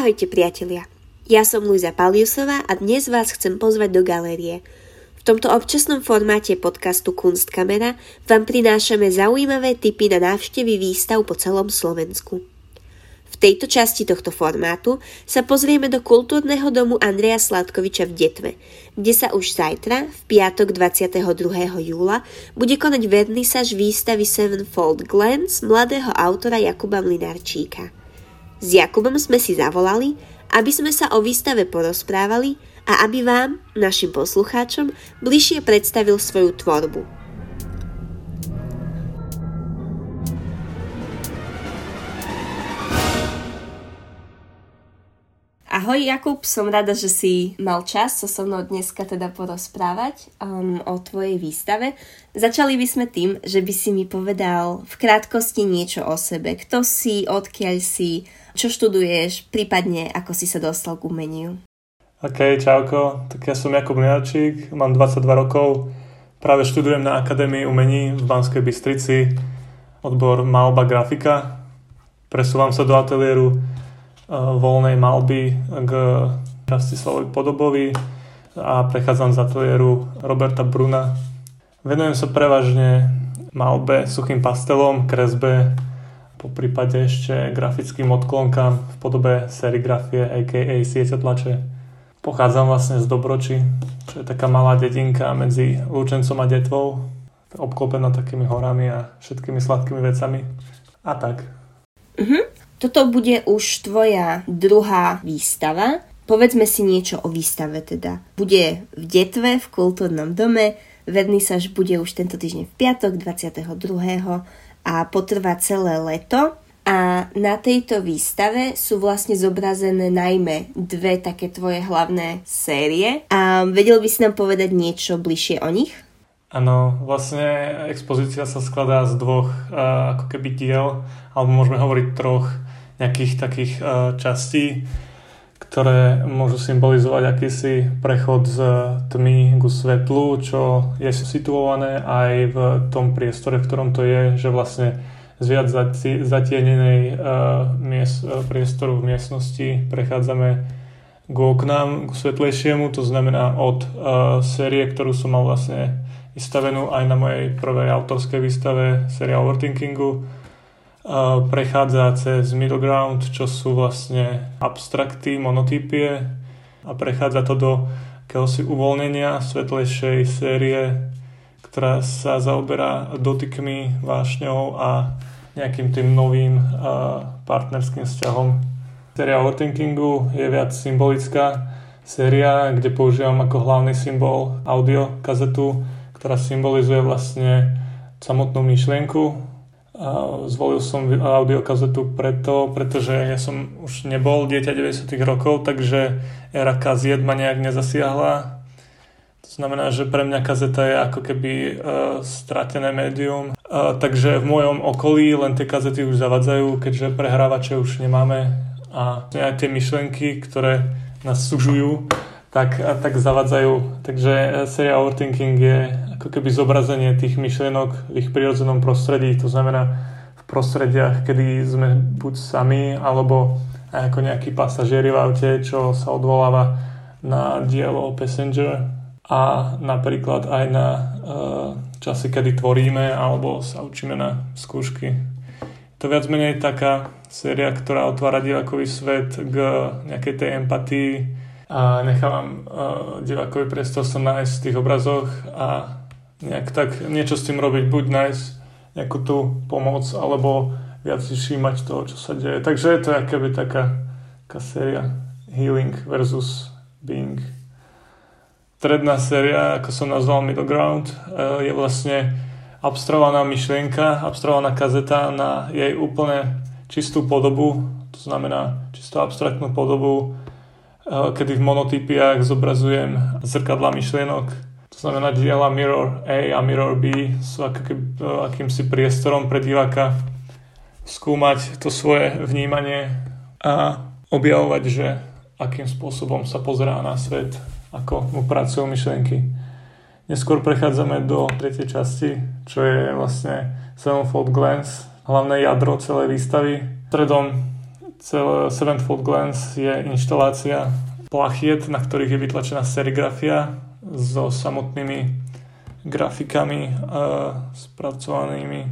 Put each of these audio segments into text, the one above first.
Ahojte priatelia, ja som Luisa Paliusová a dnes vás chcem pozvať do galérie. V tomto občasnom formáte podcastu Kunstkamera vám prinášame zaujímavé tipy na návštevy výstav po celom Slovensku. V tejto časti tohto formátu sa pozrieme do kultúrneho domu Andreja Sladkoviča v Detve, kde sa už zajtra, v piatok 22. júla, bude konať vernisaž výstavy Sevenfold Glance mladého autora Jakuba Mlinarčíka. S Jakubom sme si zavolali, aby sme sa o výstave porozprávali a aby vám, našim poslucháčom, bližšie predstavil svoju tvorbu. Ahoj Jakub, som rada, že si mal čas sa so mnou dneska teda porozprávať um, o tvojej výstave. Začali by sme tým, že by si mi povedal v krátkosti niečo o sebe. Kto si, odkiaľ si, čo študuješ, prípadne ako si sa dostal k umeniu. OK, čauko. Tak ja som Jakub Mliačík, mám 22 rokov, práve študujem na Akadémii umení v Banskej Bystrici, odbor malba grafika. Presúvam sa do ateliéru voľnej malby k Rastislavovi Podobovi a prechádzam z ateliéru Roberta Bruna. Venujem sa prevažne malbe, suchým pastelom, kresbe, po prípade ešte grafickým odklonkám v podobe serigrafie, a.k.a. sieťotlače. Pochádzam vlastne z Dobroči, čo je taká malá dedinka medzi Lúčencom a Detvou, obklopená takými horami a všetkými sladkými vecami. A tak. Uh-huh. Toto bude už tvoja druhá výstava. Povedzme si niečo o výstave teda. Bude v Detve, v kultúrnom dome. Vernisaž bude už tento týždeň v piatok 22. a potrvá celé leto. A na tejto výstave sú vlastne zobrazené najmä dve také tvoje hlavné série. A vedel by si nám povedať niečo bližšie o nich? Áno, vlastne expozícia sa skladá z dvoch uh, ako keby diel, alebo môžeme hovoriť troch nejakých takých e, častí, ktoré môžu symbolizovať akýsi prechod z tmy ku svetlu, čo je situované aj v tom priestore, v ktorom to je, že vlastne z viac zatienenej uh, priestoru v miestnosti prechádzame k oknám, k svetlejšiemu, to znamená od série, ktorú som mal vlastne vystavenú aj na mojej prvej autorskej výstave, séria Overthinkingu, prechádza cez middle ground, čo sú vlastne abstrakty, monotypie a prechádza to do akéhosi uvoľnenia svetlejšej série, ktorá sa zaoberá dotykmi, vášňou a nejakým tým novým partnerským vzťahom. Séria overthinkingu je viac symbolická séria, kde používam ako hlavný symbol audio kazetu, ktorá symbolizuje vlastne samotnú myšlienku Zvolil som audiokazetu preto, pretože ja som už nebol dieťa 90 rokov, takže era kaziet ma nejak nezasiahla. To znamená, že pre mňa kazeta je ako keby uh, stratené médium. Uh, takže v mojom okolí len tie kazety už zavadzajú, keďže prehrávače už nemáme a tie myšlenky, ktoré nás sužujú, tak, tak zavadzajú. Takže e, séria Overthinking je ako keby zobrazenie tých myšlienok v ich prirodzenom prostredí, to znamená v prostrediach, kedy sme buď sami, alebo ako nejakí pasažieri v aute, čo sa odvoláva na dielo Passenger a napríklad aj na uh, časy, kedy tvoríme alebo sa učíme na skúšky. To viac menej taká séria, ktorá otvára divakový svet k nejakej tej empatii, a nechávam uh, divákový priestor sa nájsť v tých obrazoch a nejak tak niečo s tým robiť, buď nájsť nejakú tú pomoc, alebo viac si všímať toho, čo sa deje. Takže je to akéby taká, taká séria Healing versus Being. Tredná séria, ako som nazval Middle Ground, uh, je vlastne abstrahovaná myšlienka, abstrahovaná kazeta na jej úplne čistú podobu, to znamená čisto abstraktnú podobu Eh, kedy v monotypiách zobrazujem zrkadla myšlienok. To znamená diela Mirror A a Mirror B sú aký, eh, akýmsi priestorom pre diváka skúmať to svoje vnímanie a objavovať, že akým spôsobom sa pozerá na svet, ako mu pracujú myšlienky. Neskôr prechádzame do tretej časti, čo je vlastne Sevenfold Glance, hlavné jadro celej výstavy. Stredom Sevenfold Glance je inštalácia plachiet, na ktorých je vytlačená serigrafia so samotnými grafikami uh, spracovanými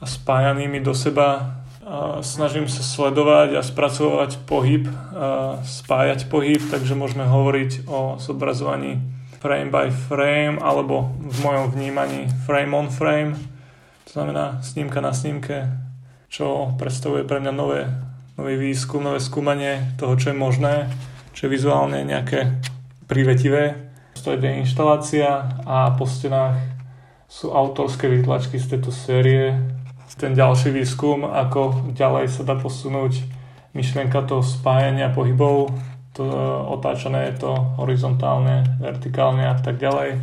a spájanými do seba. Uh, snažím sa sledovať a spracovať pohyb, uh, spájať pohyb, takže môžeme hovoriť o zobrazovaní frame by frame alebo v mojom vnímaní frame on frame, to znamená snímka na snímke, čo predstavuje pre mňa nové, nový výskum, nové skúmanie toho, čo je možné, čo je vizuálne nejaké privetivé. To je inštalácia a po stenách sú autorské výtlačky z tejto série. Ten ďalší výskum, ako ďalej sa dá posunúť myšlienka toho spájania pohybov, to e, otáčané je to horizontálne, vertikálne a tak ďalej.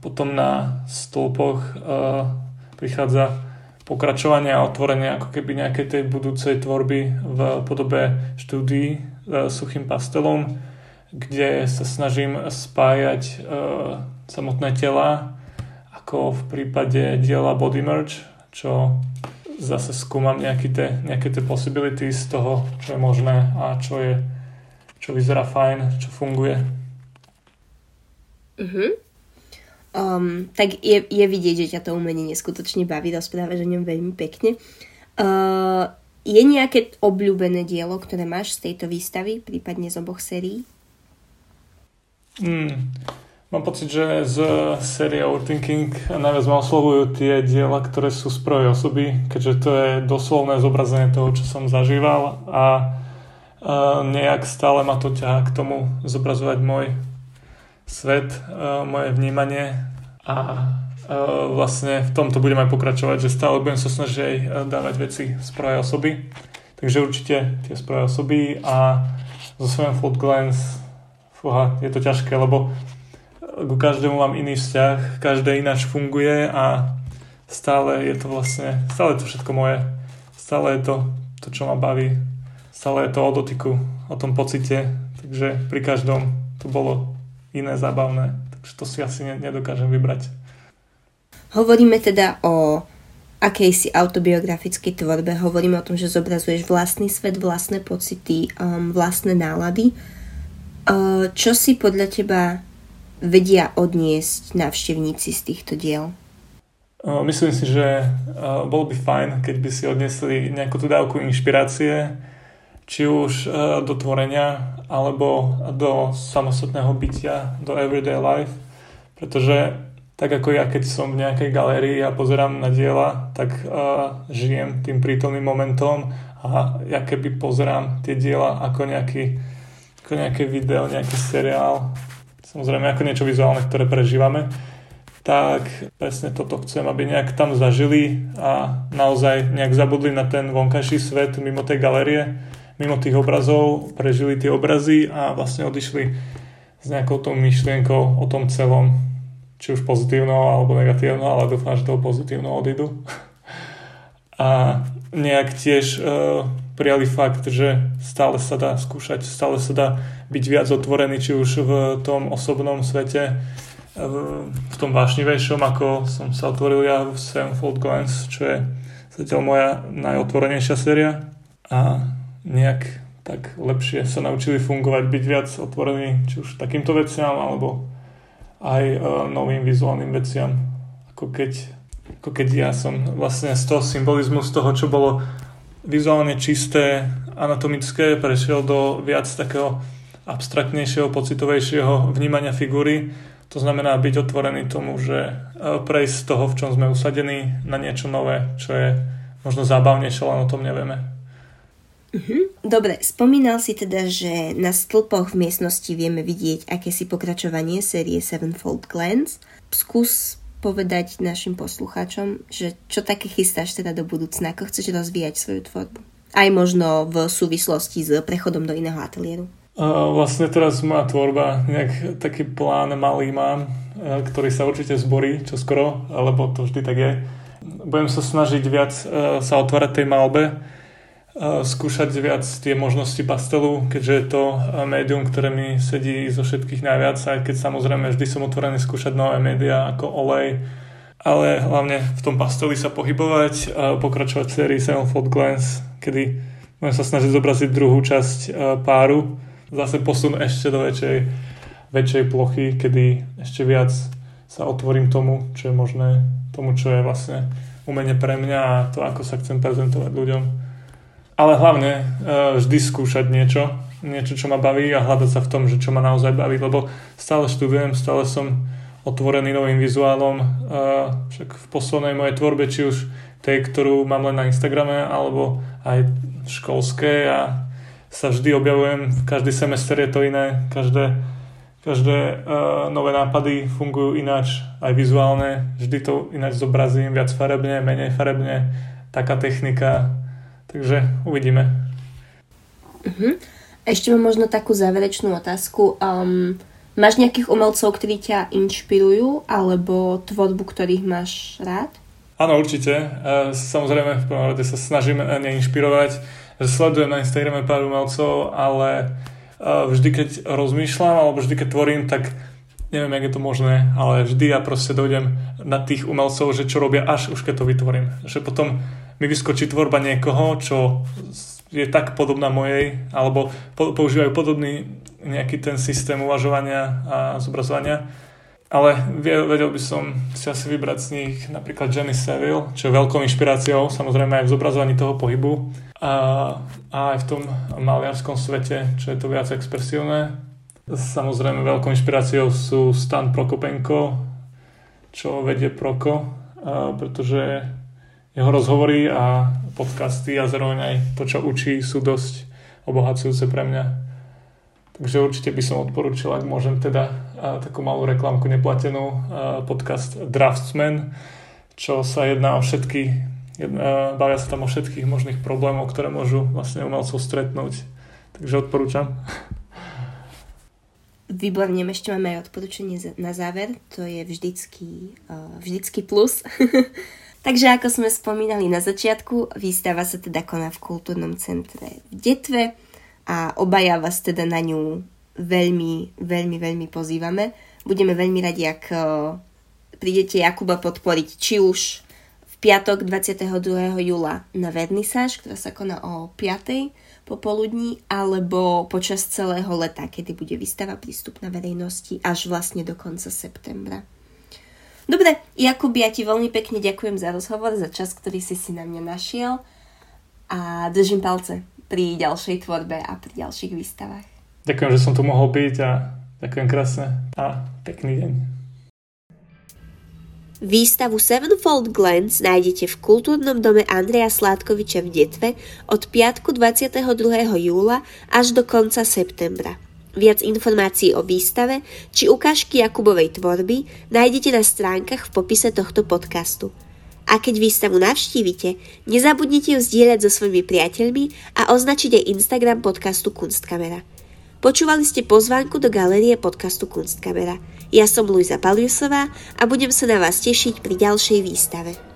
Potom na stĺpoch e, prichádza pokračovanie a otvorenie ako keby nejakej tej budúcej tvorby v podobe štúdií e, suchým pastelom, kde sa snažím spájať e, samotné tela, ako v prípade diela Body Merge, čo zase skúmam nejaké tie, nejaké tie possibilities z toho, čo je možné a čo je čo vyzerá fajn, čo funguje. Uh-huh. Um, tak je, je vidieť, že ťa to umenie neskutočne baví, rozprávaš o ňom veľmi pekne. Uh, je nejaké obľúbené dielo, ktoré máš z tejto výstavy, prípadne z oboch sérií? Hmm. Mám pocit, že z série Overthinking najviac ma oslovujú tie diela, ktoré sú z prvej osoby, keďže to je doslovné zobrazenie toho, čo som zažíval a uh, nejak stále ma to ťahá k tomu zobrazovať môj svet, uh, moje vnímanie a uh, vlastne v tomto budem aj pokračovať, že stále budem sa snažiť aj dávať veci z prvej osoby. Takže určite tie z prvej osoby a zo svojom Flood Glance fúha, je to ťažké, lebo ku každému mám iný vzťah, každé ináč funguje a stále je to vlastne, stále je to všetko moje. Stále je to to, čo ma baví. Stále je to o dotyku, o tom pocite, takže pri každom to bolo iné zábavné, takže to si asi nedokážem vybrať. Hovoríme teda o akejsi autobiografickej tvorbe, hovoríme o tom, že zobrazuješ vlastný svet, vlastné pocity, um, vlastné nálady. Čo si podľa teba vedia odniesť návštevníci z týchto diel? Myslím si, že bolo by fajn, keď by si odnesli nejakú tú dávku inšpirácie, či už do tvorenia, alebo do samostatného bytia, do everyday life, pretože tak ako ja, keď som v nejakej galérii a pozerám na diela, tak uh, žijem tým prítomným momentom a ja keby pozerám tie diela ako, nejaký, ako nejaké video, nejaký seriál, samozrejme ako niečo vizuálne, ktoré prežívame, tak presne toto chcem, aby nejak tam zažili a naozaj nejak zabudli na ten vonkajší svet mimo tej galérie mimo tých obrazov, prežili tie obrazy a vlastne odišli s nejakou tou myšlienkou o tom celom, či už pozitívno alebo negatívno, ale dúfam, že toho pozitívno odídu. A nejak tiež uh, prijali fakt, že stále sa dá skúšať, stále sa dá byť viac otvorený, či už v tom osobnom svete, v, tom vášnivejšom, ako som sa otvoril ja v Sevenfold Glance, čo je zatiaľ moja najotvorenejšia séria. A nejak tak lepšie sa naučili fungovať, byť viac otvorení či už takýmto veciam, alebo aj uh, novým vizuálnym veciam. Ako keď, ako keď ja som vlastne z toho symbolizmu, z toho, čo bolo vizuálne čisté, anatomické, prešiel do viac takého abstraktnejšieho, pocitovejšieho vnímania figúry. To znamená byť otvorený tomu, že uh, prejsť z toho, v čom sme usadení, na niečo nové, čo je možno zábavnejšie, len o tom nevieme. Uh-huh. Dobre, spomínal si teda, že na stĺpoch v miestnosti vieme vidieť akési pokračovanie série Sevenfold Glance. Skús povedať našim poslucháčom, že čo také chystáš teda do budúcna, ako chceš rozvíjať svoju tvorbu. Aj možno v súvislosti s prechodom do iného ateliéru. Vlastne teraz moja tvorba, nejak taký plán malý mám, uh, ktorý sa určite zborí čoskoro, lebo to vždy tak je. Budem sa snažiť viac uh, sa otvárať tej malbe, skúšať viac tie možnosti pastelu, keďže je to médium, ktoré mi sedí zo všetkých najviac, aj keď samozrejme vždy som otvorený skúšať nové médiá ako olej, ale hlavne v tom pasteli sa pohybovať pokračovať v sérii Sevenfold Glance, kedy budem sa snažiť zobraziť druhú časť páru, zase posun ešte do väčšej, väčšej plochy, kedy ešte viac sa otvorím tomu, čo je možné, tomu, čo je vlastne umenie pre mňa a to, ako sa chcem prezentovať ľuďom. Ale hlavne uh, vždy skúšať niečo, niečo, čo ma baví a hľadať sa v tom, že čo ma naozaj baví, lebo stále študujem, stále som otvorený novým vizuálom, však v poslednej mojej tvorbe, či už tej, ktorú mám len na Instagrame, alebo aj školské a sa vždy objavujem, každý semester je to iné, každé, každé uh, nové nápady fungujú ináč, aj vizuálne, vždy to ináč zobrazím, viac farebne, menej farebne, taká technika, takže uvidíme. Uh-huh. Ešte mám možno takú záverečnú otázku. Um, máš nejakých umelcov, ktorí ťa inšpirujú, alebo tvorbu, ktorých máš rád? Áno, určite. E, samozrejme, v prvom rade sa snažím neinšpirovať. Sledujem na Instagrame pár umelcov, ale e, vždy, keď rozmýšľam, alebo vždy, keď tvorím, tak neviem, jak je to možné, ale vždy ja proste dojdem na tých umelcov, že čo robia, až už keď to vytvorím. Že potom mi vyskočí tvorba niekoho, čo je tak podobná mojej, alebo používajú podobný nejaký ten systém uvažovania a zobrazovania. Ale vedel by som si asi vybrať z nich napríklad Jenny Saville, čo je veľkou inšpiráciou, samozrejme aj v zobrazovaní toho pohybu a, a aj v tom maliarskom svete, čo je to viac expresívne. Samozrejme veľkou inšpiráciou sú Stan Prokopenko, čo vedie Proko, pretože jeho rozhovory a podcasty a zároveň aj to, čo učí, sú dosť obohacujúce pre mňa. Takže určite by som odporúčil, ak môžem teda takú malú reklamku neplatenú, podcast Draftsman, čo sa jedná o všetky, bavia sa tam o všetkých možných problémov, ktoré môžu vlastne umelcov stretnúť. Takže odporúčam. Výborne, ešte máme aj odporúčanie na záver, to je vždycky, vždycky plus. Takže ako sme spomínali na začiatku, výstava sa teda koná v kultúrnom centre v Detve a obaja vás teda na ňu veľmi, veľmi, veľmi pozývame. Budeme veľmi radi, ak eh, prídete Jakuba podporiť, či už v piatok 22. júla na vernisáž, ktorá sa koná o 5. popoludní, alebo počas celého leta, kedy bude výstava prístupná verejnosti až vlastne do konca septembra. Dobre, Jakub, ja ti veľmi pekne ďakujem za rozhovor, za čas, ktorý si si na mňa našiel a držím palce pri ďalšej tvorbe a pri ďalších výstavách. Ďakujem, že som tu mohol byť a ďakujem krásne a pekný deň. Výstavu Sevenfold Glens nájdete v kultúrnom dome Andreja Sládkoviča v Detve od piatku 22. júla až do konca septembra. Viac informácií o výstave či ukážky Jakubovej tvorby nájdete na stránkach v popise tohto podcastu. A keď výstavu navštívite, nezabudnite ju zdieľať so svojimi priateľmi a označiť aj Instagram podcastu Kunstkamera. Počúvali ste pozvánku do galérie podcastu Kunstkamera. Ja som Luisa Paliusová a budem sa na vás tešiť pri ďalšej výstave.